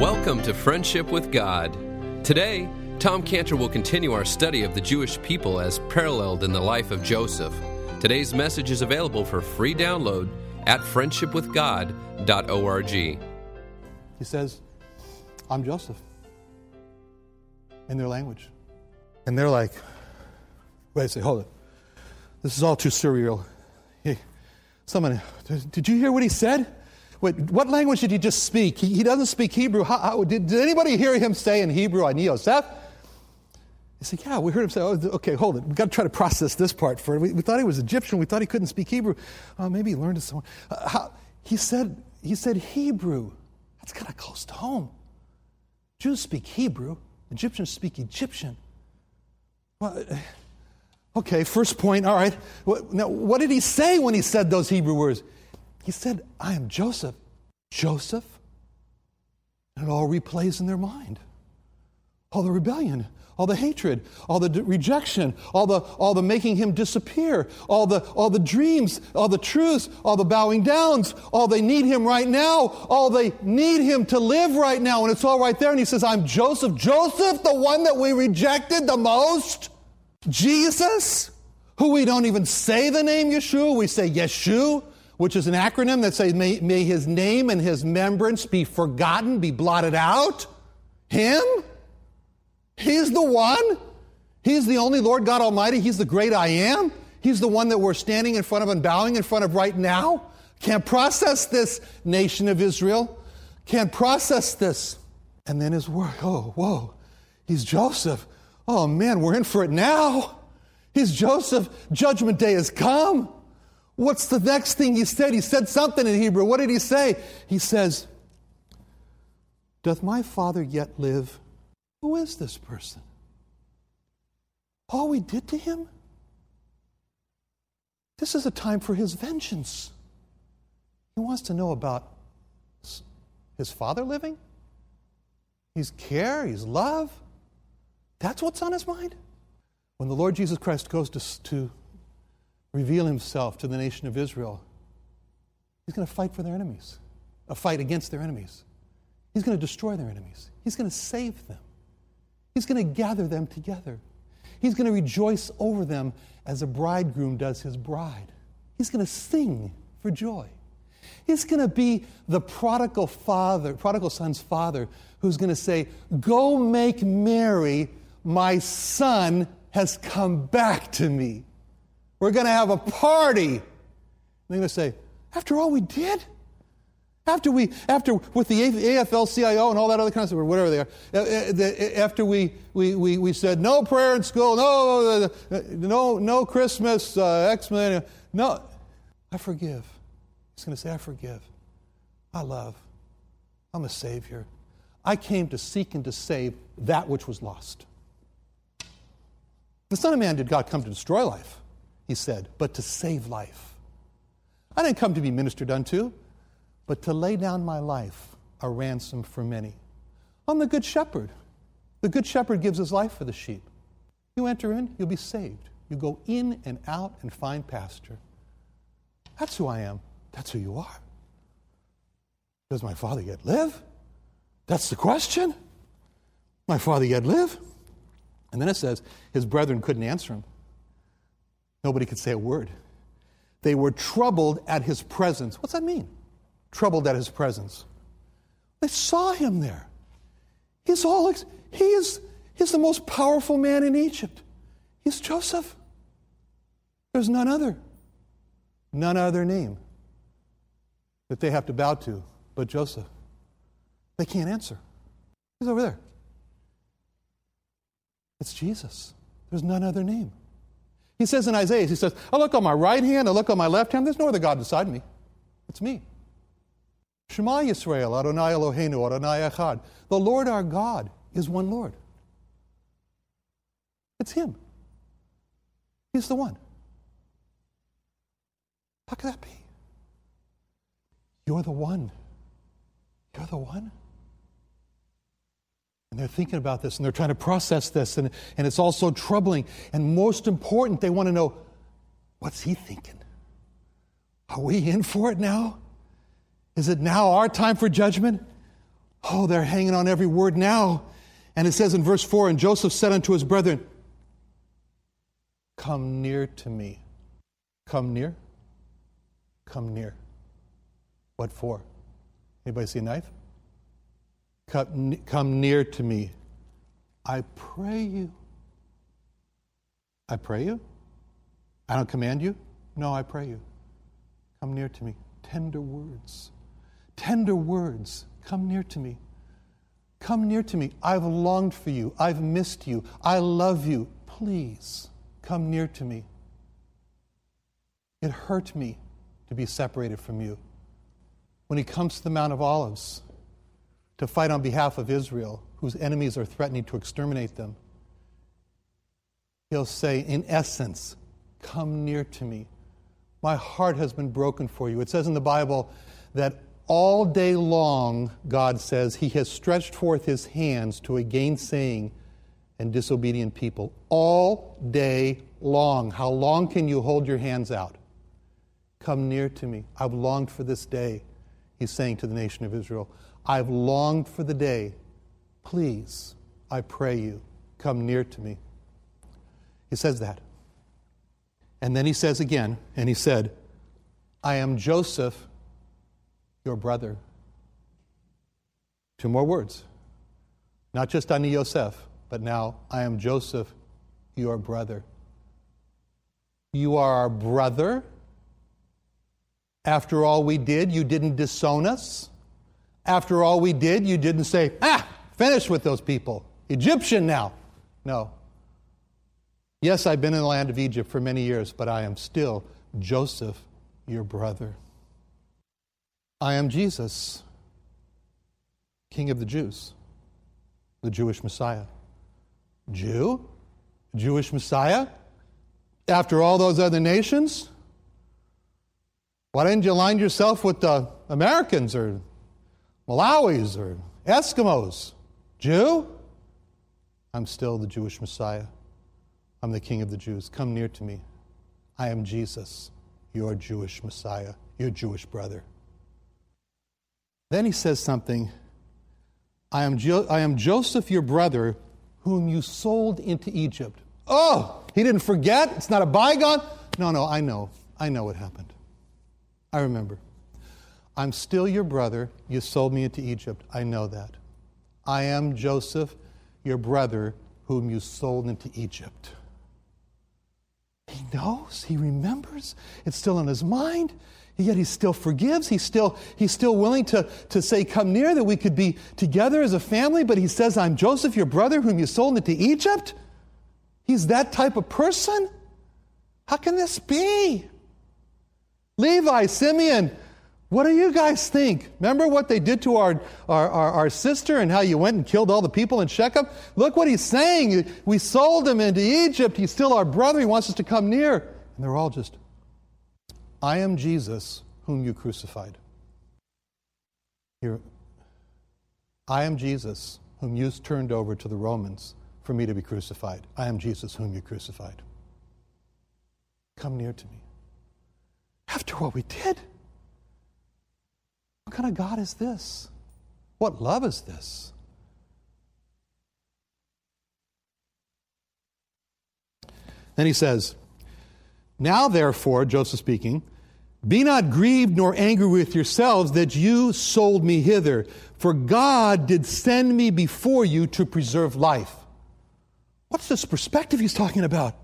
Welcome to Friendship with God. Today, Tom Cantor will continue our study of the Jewish people as paralleled in the life of Joseph. Today's message is available for free download at friendshipwithgod.org. He says, I'm Joseph. In their language. And they're like, wait a second, hold it. This is all too surreal. Hey, someone, did you hear what he said? Wait, what language did he just speak? He, he doesn't speak Hebrew. How, how, did, did, anybody hear him say in Hebrew, Ani Yosef? He said, Yeah, we heard him say, oh, okay, hold it. We've got to try to process this part first. We, we thought he was Egyptian. We thought he couldn't speak Hebrew. Uh, maybe he learned it somewhere. Uh, how, he, said, he said Hebrew. That's kind of close to home. Jews speak Hebrew, Egyptians speak Egyptian. Well, uh, okay, first point, all right. Now, what did he say when he said those Hebrew words? He said, I am Joseph. Joseph? And it all replays in their mind. All the rebellion, all the hatred, all the rejection, all the, all the making him disappear, all the, all the dreams, all the truths, all the bowing downs, all they need him right now, all they need him to live right now. And it's all right there. And he says, I'm Joseph. Joseph, the one that we rejected the most. Jesus, who we don't even say the name Yeshua, we say Yeshu which is an acronym that says, may, may his name and his remembrance be forgotten, be blotted out. Him? He's the one. He's the only Lord God Almighty. He's the great I am. He's the one that we're standing in front of and bowing in front of right now. Can't process this, nation of Israel. Can't process this. And then his word, oh, whoa, he's Joseph. Oh man, we're in for it now. He's Joseph. Judgment day has come. What's the next thing he said? He said something in Hebrew. What did he say? He says, Doth my father yet live? Who is this person? All we did to him? This is a time for his vengeance. He wants to know about his father living? He's care, he's love. That's what's on his mind. When the Lord Jesus Christ goes to, to reveal himself to the nation of Israel, he's going to fight for their enemies, a fight against their enemies. He's going to destroy their enemies. He's going to save them. He's going to gather them together. He's going to rejoice over them as a bridegroom does his bride. He's going to sing for joy. He's going to be the prodigal father, prodigal son's father, who's going to say, Go make merry, my son has come back to me. We're going to have a party. And they're going to say, after all we did? After we, after with the AFL CIO and all that other kind of stuff, or whatever they are, uh, uh, after we, we, we, we said no prayer in school, no, uh, no, no Christmas, uh, X millennium, no, I forgive. He's going to say, I forgive. I love. I'm a Savior. I came to seek and to save that which was lost. The Son of Man did God come to destroy life he said, but to save life. I didn't come to be ministered unto, but to lay down my life a ransom for many. I'm the good shepherd. The good shepherd gives his life for the sheep. You enter in, you'll be saved. You go in and out and find pasture. That's who I am. That's who you are. Does my father yet live? That's the question. My father yet live? And then it says, his brethren couldn't answer him. Nobody could say a word. They were troubled at his presence. What's that mean? Troubled at his presence. They saw him there. He's all he is he's the most powerful man in Egypt. He's Joseph. There's none other. None other name that they have to bow to but Joseph. They can't answer. He's over there. It's Jesus. There's none other name. He says in Isaiah, he says, I look on my right hand, I look on my left hand, there's no other God beside me. It's me. Shema Yisrael, Adonai Eloheinu, Adonai Echad. The Lord our God is one Lord. It's Him. He's the one. How could that be? You're the one. You're the one. And they're thinking about this and they're trying to process this, and, and it's all so troubling. And most important, they want to know what's he thinking? Are we in for it now? Is it now our time for judgment? Oh, they're hanging on every word now. And it says in verse 4 And Joseph said unto his brethren, Come near to me. Come near? Come near. What for? Anybody see a knife? Come, come near to me. I pray you. I pray you? I don't command you? No, I pray you. Come near to me. Tender words. Tender words. Come near to me. Come near to me. I've longed for you. I've missed you. I love you. Please come near to me. It hurt me to be separated from you. When he comes to the Mount of Olives to fight on behalf of Israel, whose enemies are threatening to exterminate them, he'll say, in essence, Come near to me. My heart has been broken for you. It says in the Bible that all day long, God says, He has stretched forth His hands to a gainsaying and disobedient people. All day long. How long can you hold your hands out? Come near to me. I've longed for this day, He's saying to the nation of Israel. I've longed for the day. Please, I pray you, come near to me. He says that. And then he says again, and he said, I am Joseph, your brother. Two more words. Not just Ani Yosef, but now I am Joseph, your brother. You are our brother. After all we did, you didn't disown us. After all we did, you didn't say, ah, finish with those people. Egyptian now. No. Yes, I've been in the land of Egypt for many years, but I am still Joseph, your brother. I am Jesus, King of the Jews, the Jewish Messiah. Jew? Jewish Messiah? After all those other nations? Why didn't you align yourself with the Americans or Malawis or Eskimos? Jew? I'm still the Jewish Messiah. I'm the King of the Jews. Come near to me. I am Jesus, your Jewish Messiah, your Jewish brother. Then he says something I am, jo- I am Joseph, your brother, whom you sold into Egypt. Oh, he didn't forget? It's not a bygone? No, no, I know. I know what happened. I remember. I'm still your brother. You sold me into Egypt. I know that. I am Joseph, your brother, whom you sold into Egypt. He knows, he remembers, it's still in his mind, yet he still forgives. He's still, he's still willing to, to say, Come near, that we could be together as a family. But he says, I'm Joseph, your brother, whom you sold into Egypt. He's that type of person? How can this be? Levi, Simeon, what do you guys think? Remember what they did to our, our, our, our, sister and how you went and killed all the people in Shechem? Look what he's saying. We sold him into Egypt. He's still our brother. He wants us to come near. And they're all just, I am Jesus whom you crucified. Here, I am Jesus whom you turned over to the Romans for me to be crucified. I am Jesus whom you crucified. Come near to me. After what we did, what kind of God is this? What love is this? Then he says, Now therefore, Joseph speaking, be not grieved nor angry with yourselves that you sold me hither, for God did send me before you to preserve life. What's this perspective he's talking about?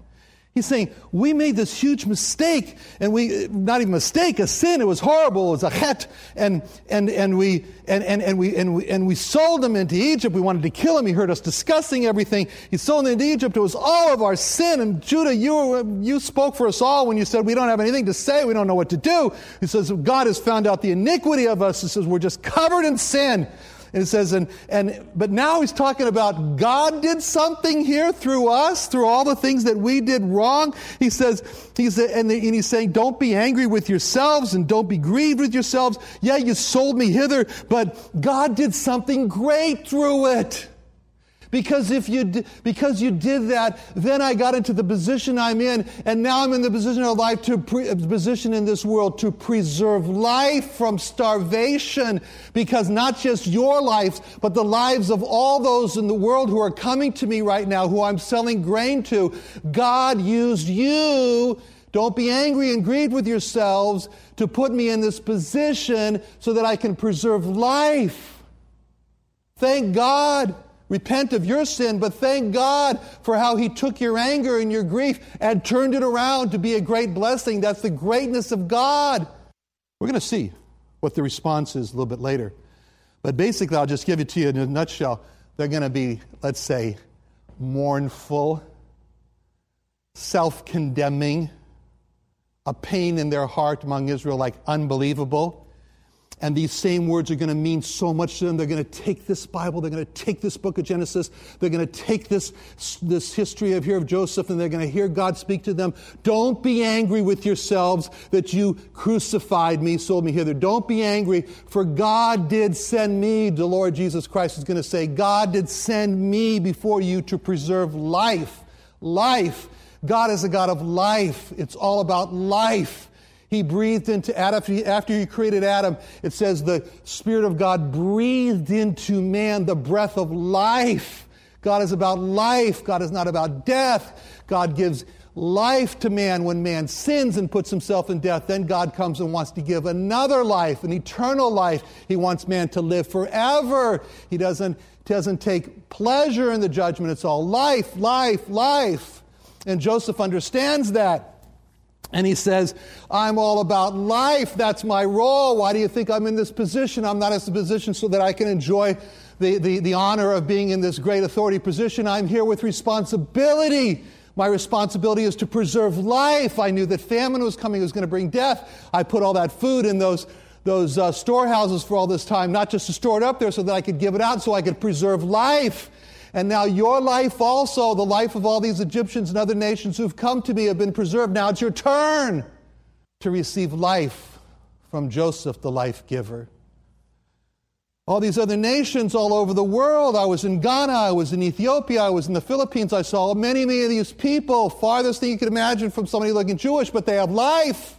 He's saying, we made this huge mistake, and we, not even mistake, a sin. It was horrible. It was a chet. And, and, and, we, and, and, and, we, and, we, and we sold him into Egypt. We wanted to kill him. He heard us discussing everything. He sold him into Egypt. It was all of our sin. And Judah, you, you spoke for us all when you said, we don't have anything to say. We don't know what to do. He says, God has found out the iniquity of us. He says, we're just covered in sin. And it says, and, and, but now he's talking about God did something here through us, through all the things that we did wrong. He says, he's, and, and he's saying, don't be angry with yourselves and don't be grieved with yourselves. Yeah, you sold me hither, but God did something great through it. Because if you because you did that, then I got into the position I'm in, and now I'm in the position of life to pre- uh, position in this world to preserve life from starvation. Because not just your lives, but the lives of all those in the world who are coming to me right now, who I'm selling grain to, God used you. Don't be angry and grieved with yourselves to put me in this position so that I can preserve life. Thank God. Repent of your sin, but thank God for how He took your anger and your grief and turned it around to be a great blessing. That's the greatness of God. We're going to see what the response is a little bit later. But basically, I'll just give it to you in a nutshell. They're going to be, let's say, mournful, self condemning, a pain in their heart among Israel like unbelievable. And these same words are going to mean so much to them. They're going to take this Bible, they're going to take this book of Genesis, they're going to take this, this history of here of Joseph, and they're going to hear God speak to them. Don't be angry with yourselves that you crucified me, sold me hither. Don't be angry, for God did send me, the Lord Jesus Christ is going to say, God did send me before you to preserve life. Life. God is a God of life. It's all about life. He breathed into Adam, after he created Adam, it says the Spirit of God breathed into man the breath of life. God is about life. God is not about death. God gives life to man when man sins and puts himself in death. Then God comes and wants to give another life, an eternal life. He wants man to live forever. He doesn't, doesn't take pleasure in the judgment. It's all life, life, life. And Joseph understands that. And he says, I'm all about life. That's my role. Why do you think I'm in this position? I'm not in this position so that I can enjoy the, the, the honor of being in this great authority position. I'm here with responsibility. My responsibility is to preserve life. I knew that famine was coming, it was going to bring death. I put all that food in those, those uh, storehouses for all this time, not just to store it up there so that I could give it out, so I could preserve life. And now your life also, the life of all these Egyptians and other nations who've come to me, have been preserved. Now it's your turn to receive life from Joseph, the life giver. All these other nations all over the world. I was in Ghana, I was in Ethiopia, I was in the Philippines. I saw many, many of these people, farthest thing you could imagine from somebody looking Jewish, but they have life.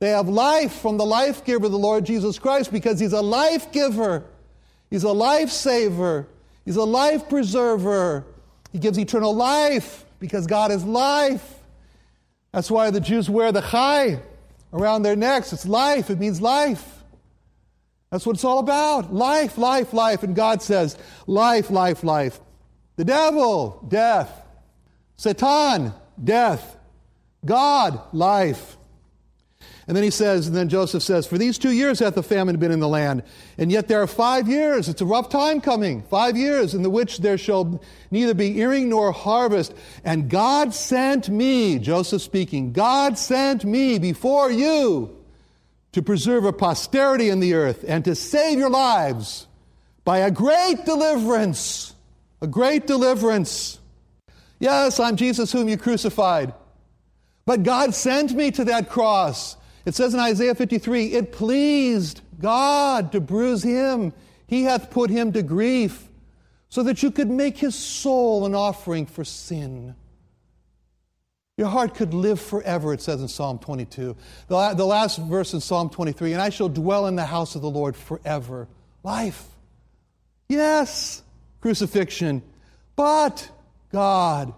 They have life from the life giver, the Lord Jesus Christ, because He's a life giver. He's a life saver. He's a life preserver. He gives eternal life because God is life. That's why the Jews wear the chai around their necks. It's life, it means life. That's what it's all about. Life, life, life. And God says, life, life, life. The devil, death. Satan, death. God, life. And then he says, and then Joseph says, For these two years hath the famine been in the land, and yet there are five years. It's a rough time coming. Five years in the which there shall neither be earing nor harvest. And God sent me, Joseph speaking, God sent me before you to preserve a posterity in the earth and to save your lives by a great deliverance. A great deliverance. Yes, I'm Jesus whom you crucified. But God sent me to that cross it says in Isaiah 53 It pleased God to bruise him, he hath put him to grief, so that you could make his soul an offering for sin. Your heart could live forever, it says in Psalm 22. The, the last verse in Psalm 23 And I shall dwell in the house of the Lord forever. Life. Yes, crucifixion. But God,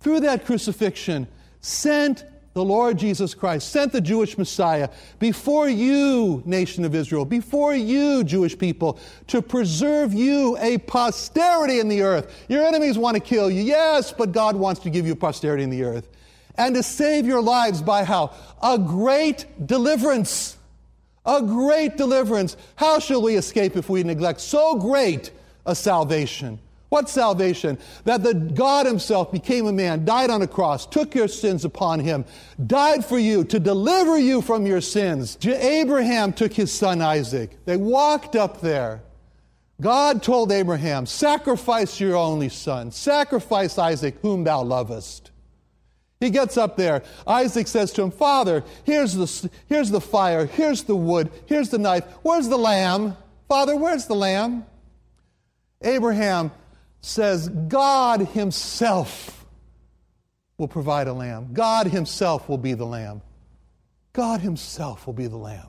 through that crucifixion, sent the Lord Jesus Christ sent the Jewish Messiah before you, nation of Israel, before you, Jewish people, to preserve you a posterity in the earth. Your enemies want to kill you, yes, but God wants to give you posterity in the earth. And to save your lives by how? A great deliverance. A great deliverance. How shall we escape if we neglect so great a salvation? What salvation? That the God Himself became a man, died on a cross, took your sins upon Him, died for you to deliver you from your sins. Abraham took his son Isaac. They walked up there. God told Abraham, Sacrifice your only son, sacrifice Isaac, whom thou lovest. He gets up there. Isaac says to him, Father, here's the, here's the fire, here's the wood, here's the knife. Where's the lamb? Father, where's the lamb? Abraham says God Himself will provide a lamb. God Himself will be the lamb. God Himself will be the lamb.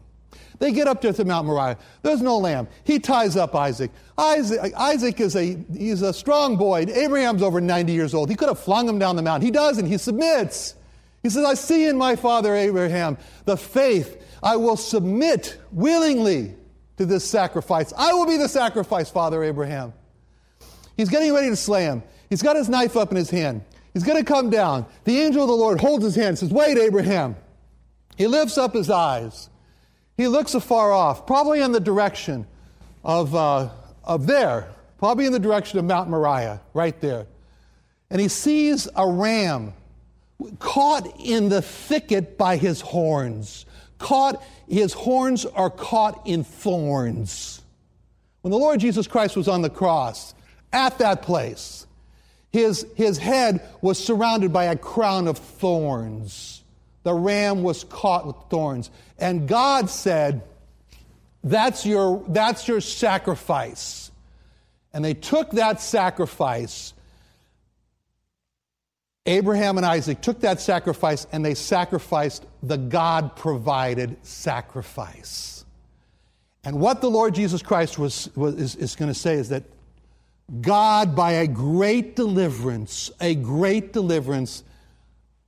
They get up there to Mount Moriah. There's no lamb. He ties up Isaac. Isaac, Isaac is a, he's a strong boy. Abraham's over 90 years old. He could have flung him down the mountain. He doesn't. He submits. He says, I see in my father Abraham the faith. I will submit willingly to this sacrifice. I will be the sacrifice, Father Abraham. He's getting ready to slay him. He's got his knife up in his hand. He's going to come down. The angel of the Lord holds his hand and says, Wait, Abraham. He lifts up his eyes. He looks afar off, probably in the direction of, uh, of there, probably in the direction of Mount Moriah, right there. And he sees a ram caught in the thicket by his horns. Caught, his horns are caught in thorns. When the Lord Jesus Christ was on the cross, at that place, his, his head was surrounded by a crown of thorns. The ram was caught with thorns. And God said, That's your, that's your sacrifice. And they took that sacrifice. Abraham and Isaac took that sacrifice and they sacrificed the God provided sacrifice. And what the Lord Jesus Christ was, was is, is going to say is that God, by a great deliverance, a great deliverance,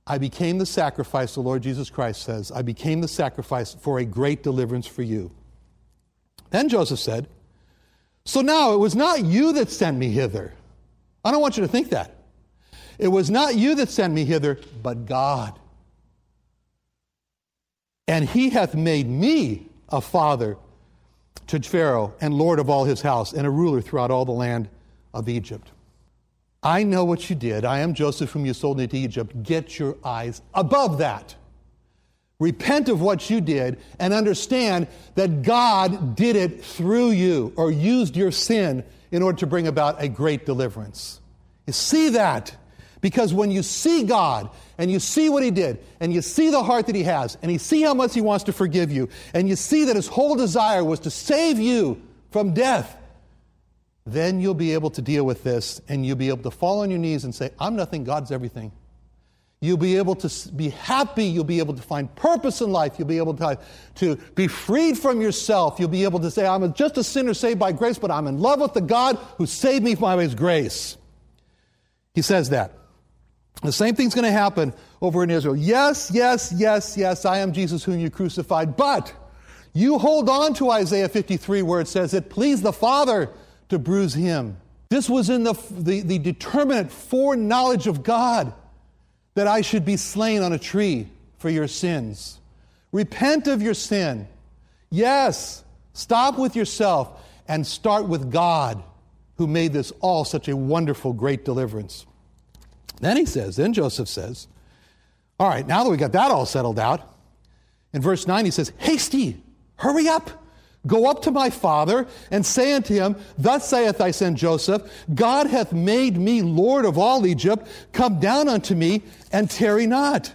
I became the sacrifice, the Lord Jesus Christ says. I became the sacrifice for a great deliverance for you. Then Joseph said, So now it was not you that sent me hither. I don't want you to think that. It was not you that sent me hither, but God. And he hath made me a father to Pharaoh and lord of all his house and a ruler throughout all the land of Egypt. I know what you did. I am Joseph, whom you sold into Egypt. Get your eyes above that. Repent of what you did and understand that God did it through you or used your sin in order to bring about a great deliverance. You see that? Because when you see God and you see what He did and you see the heart that He has and you see how much He wants to forgive you and you see that His whole desire was to save you from death then you'll be able to deal with this and you'll be able to fall on your knees and say, I'm nothing, God's everything. You'll be able to be happy. You'll be able to find purpose in life. You'll be able to, to be freed from yourself. You'll be able to say, I'm just a sinner saved by grace, but I'm in love with the God who saved me by his grace. He says that. The same thing's going to happen over in Israel. Yes, yes, yes, yes, I am Jesus whom you crucified, but you hold on to Isaiah 53 where it says, It pleased the Father to bruise him. This was in the, the, the determinate foreknowledge of God that I should be slain on a tree for your sins. Repent of your sin. Yes, stop with yourself and start with God who made this all such a wonderful, great deliverance. Then he says, then Joseph says, All right, now that we got that all settled out, in verse 9 he says, Hasty, hurry up. Go up to my father and say unto him, Thus saith thy son Joseph, God hath made me Lord of all Egypt. Come down unto me and tarry not.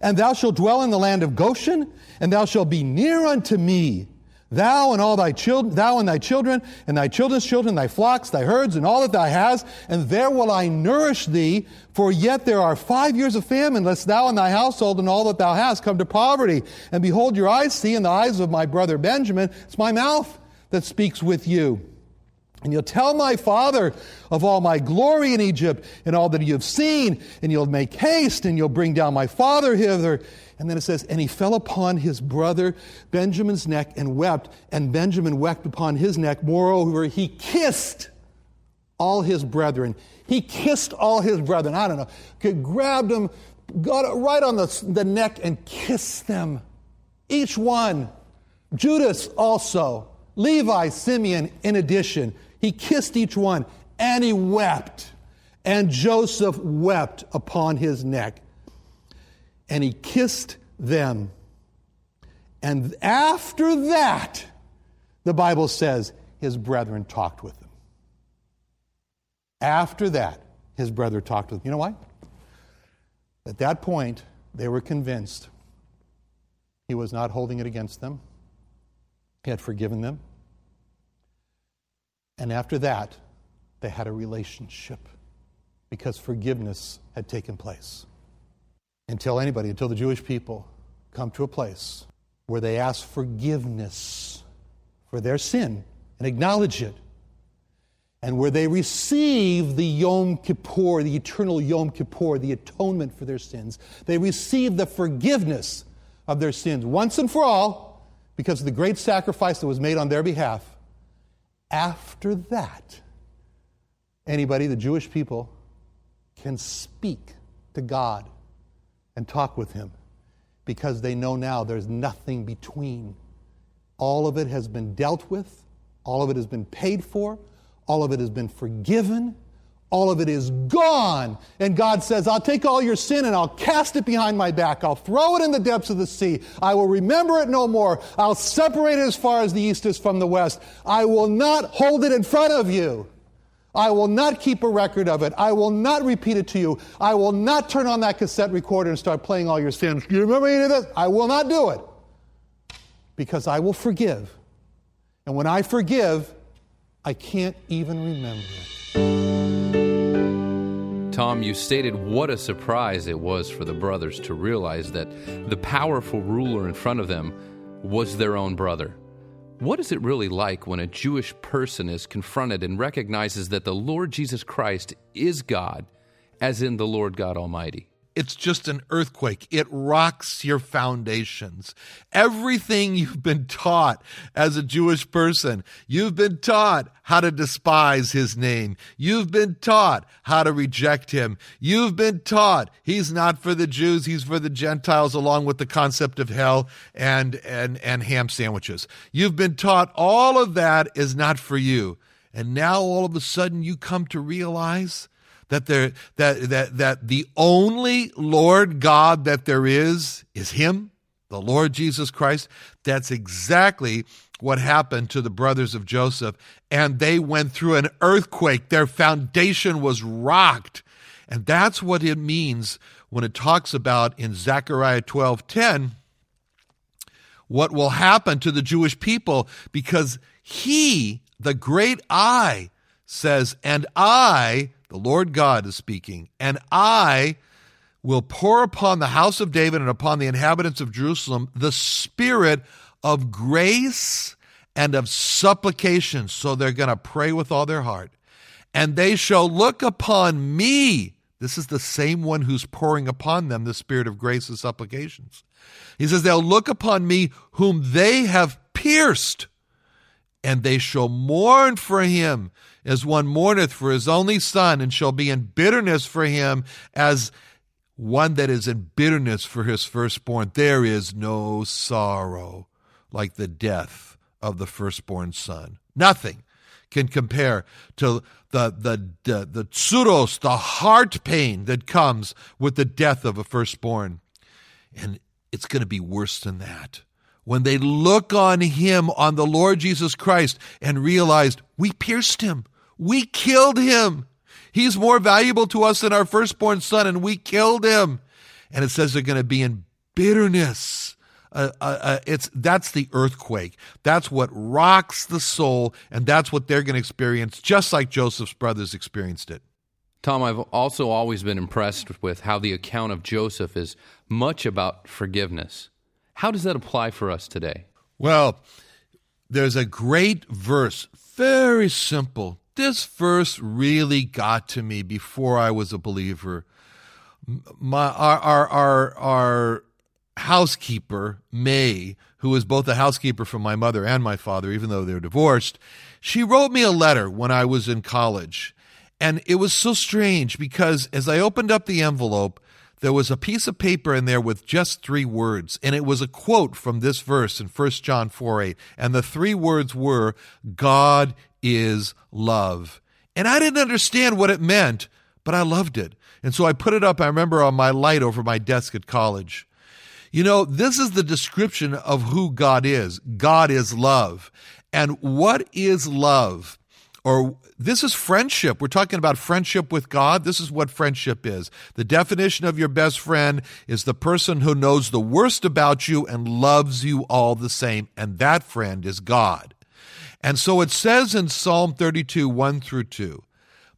And thou shalt dwell in the land of Goshen, and thou shalt be near unto me Thou and all thy children, thou and thy children, and thy children's children, thy flocks, thy herds, and all that thou hast, and there will I nourish thee. For yet there are five years of famine, lest thou and thy household and all that thou hast come to poverty. And behold, your eyes see, and the eyes of my brother Benjamin, it's my mouth that speaks with you. And you'll tell my father of all my glory in Egypt and all that you have seen, and you'll make haste, and you'll bring down my father hither and then it says, And he fell upon his brother Benjamin's neck and wept, and Benjamin wept upon his neck. Moreover, he kissed all his brethren. He kissed all his brethren. I don't know. Grabbed them, got right on the, the neck, and kissed them. Each one. Judas also. Levi, Simeon, in addition. He kissed each one, and he wept. And Joseph wept upon his neck and he kissed them. And after that, the Bible says his brethren talked with him. After that, his brother talked with him. You know why? At that point, they were convinced he was not holding it against them, he had forgiven them. And after that, they had a relationship because forgiveness had taken place. Until anybody, until the Jewish people come to a place where they ask forgiveness for their sin and acknowledge it, and where they receive the Yom Kippur, the eternal Yom Kippur, the atonement for their sins. They receive the forgiveness of their sins once and for all because of the great sacrifice that was made on their behalf. After that, anybody, the Jewish people, can speak to God and talk with Him because they know now there's nothing between. All of it has been dealt with, all of it has been paid for, all of it has been forgiven. All of it is gone. And God says, I'll take all your sin and I'll cast it behind my back. I'll throw it in the depths of the sea. I will remember it no more. I'll separate it as far as the east is from the west. I will not hold it in front of you. I will not keep a record of it. I will not repeat it to you. I will not turn on that cassette recorder and start playing all your sins. Do you remember any of this? I will not do it. Because I will forgive. And when I forgive, I can't even remember it. Tom, you stated what a surprise it was for the brothers to realize that the powerful ruler in front of them was their own brother. What is it really like when a Jewish person is confronted and recognizes that the Lord Jesus Christ is God, as in the Lord God Almighty? It's just an earthquake. It rocks your foundations. Everything you've been taught as a Jewish person, you've been taught how to despise his name. You've been taught how to reject him. You've been taught he's not for the Jews, he's for the Gentiles, along with the concept of hell and, and, and ham sandwiches. You've been taught all of that is not for you. And now all of a sudden you come to realize that there that that that the only Lord God that there is is him, the Lord Jesus Christ. That's exactly what happened to the brothers of Joseph and they went through an earthquake. Their foundation was rocked. And that's what it means when it talks about in Zechariah 12:10 what will happen to the Jewish people because he, the great I, says, and I the Lord God is speaking, and I will pour upon the house of David and upon the inhabitants of Jerusalem the spirit of grace and of supplication. So they're going to pray with all their heart. And they shall look upon me. This is the same one who's pouring upon them the spirit of grace and supplications. He says, They'll look upon me whom they have pierced, and they shall mourn for him as one mourneth for his only son, and shall be in bitterness for him as one that is in bitterness for his firstborn. There is no sorrow like the death of the firstborn son. Nothing can compare to the the the, the tsuros, the heart pain that comes with the death of a firstborn. And it's going to be worse than that. When they look on him, on the Lord Jesus Christ, and realized we pierced him. We killed him. He's more valuable to us than our firstborn son, and we killed him. And it says they're going to be in bitterness. Uh, uh, uh, it's that's the earthquake. That's what rocks the soul, and that's what they're going to experience, just like Joseph's brothers experienced it. Tom, I've also always been impressed with how the account of Joseph is much about forgiveness. How does that apply for us today? Well, there's a great verse, very simple, this verse really got to me before I was a believer. My our our our, our housekeeper May, who was both a housekeeper for my mother and my father, even though they're divorced, she wrote me a letter when I was in college, and it was so strange because as I opened up the envelope, there was a piece of paper in there with just three words, and it was a quote from this verse in 1 John 4 8. And the three words were, God is love. And I didn't understand what it meant, but I loved it. And so I put it up, I remember, on my light over my desk at college. You know, this is the description of who God is God is love. And what is love? Or this is friendship. We're talking about friendship with God. This is what friendship is. The definition of your best friend is the person who knows the worst about you and loves you all the same. And that friend is God. And so it says in Psalm 32, 1 through 2,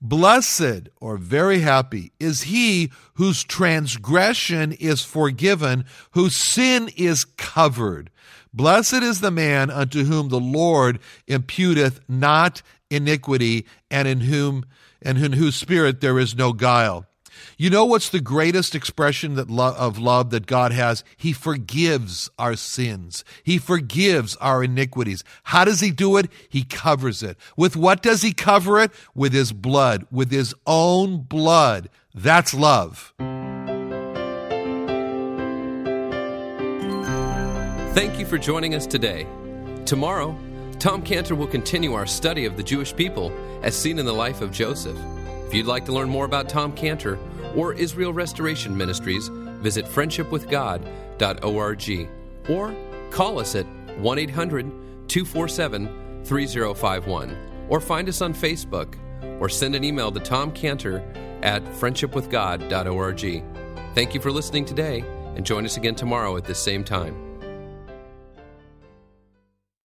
Blessed or very happy is he whose transgression is forgiven, whose sin is covered. Blessed is the man unto whom the Lord imputeth not iniquity, and in whom and in whose spirit there is no guile. You know what's the greatest expression that lo- of love that God has? He forgives our sins. He forgives our iniquities. How does he do it? He covers it. With what does he cover it? With his blood, with his own blood. That's love. Thank you for joining us today. Tomorrow, Tom Cantor will continue our study of the Jewish people as seen in the life of Joseph. If you'd like to learn more about Tom Cantor or Israel Restoration Ministries, visit friendshipwithgod.org or call us at 1 800 247 3051 or find us on Facebook or send an email to Tom Cantor at friendshipwithgod.org. Thank you for listening today and join us again tomorrow at this same time.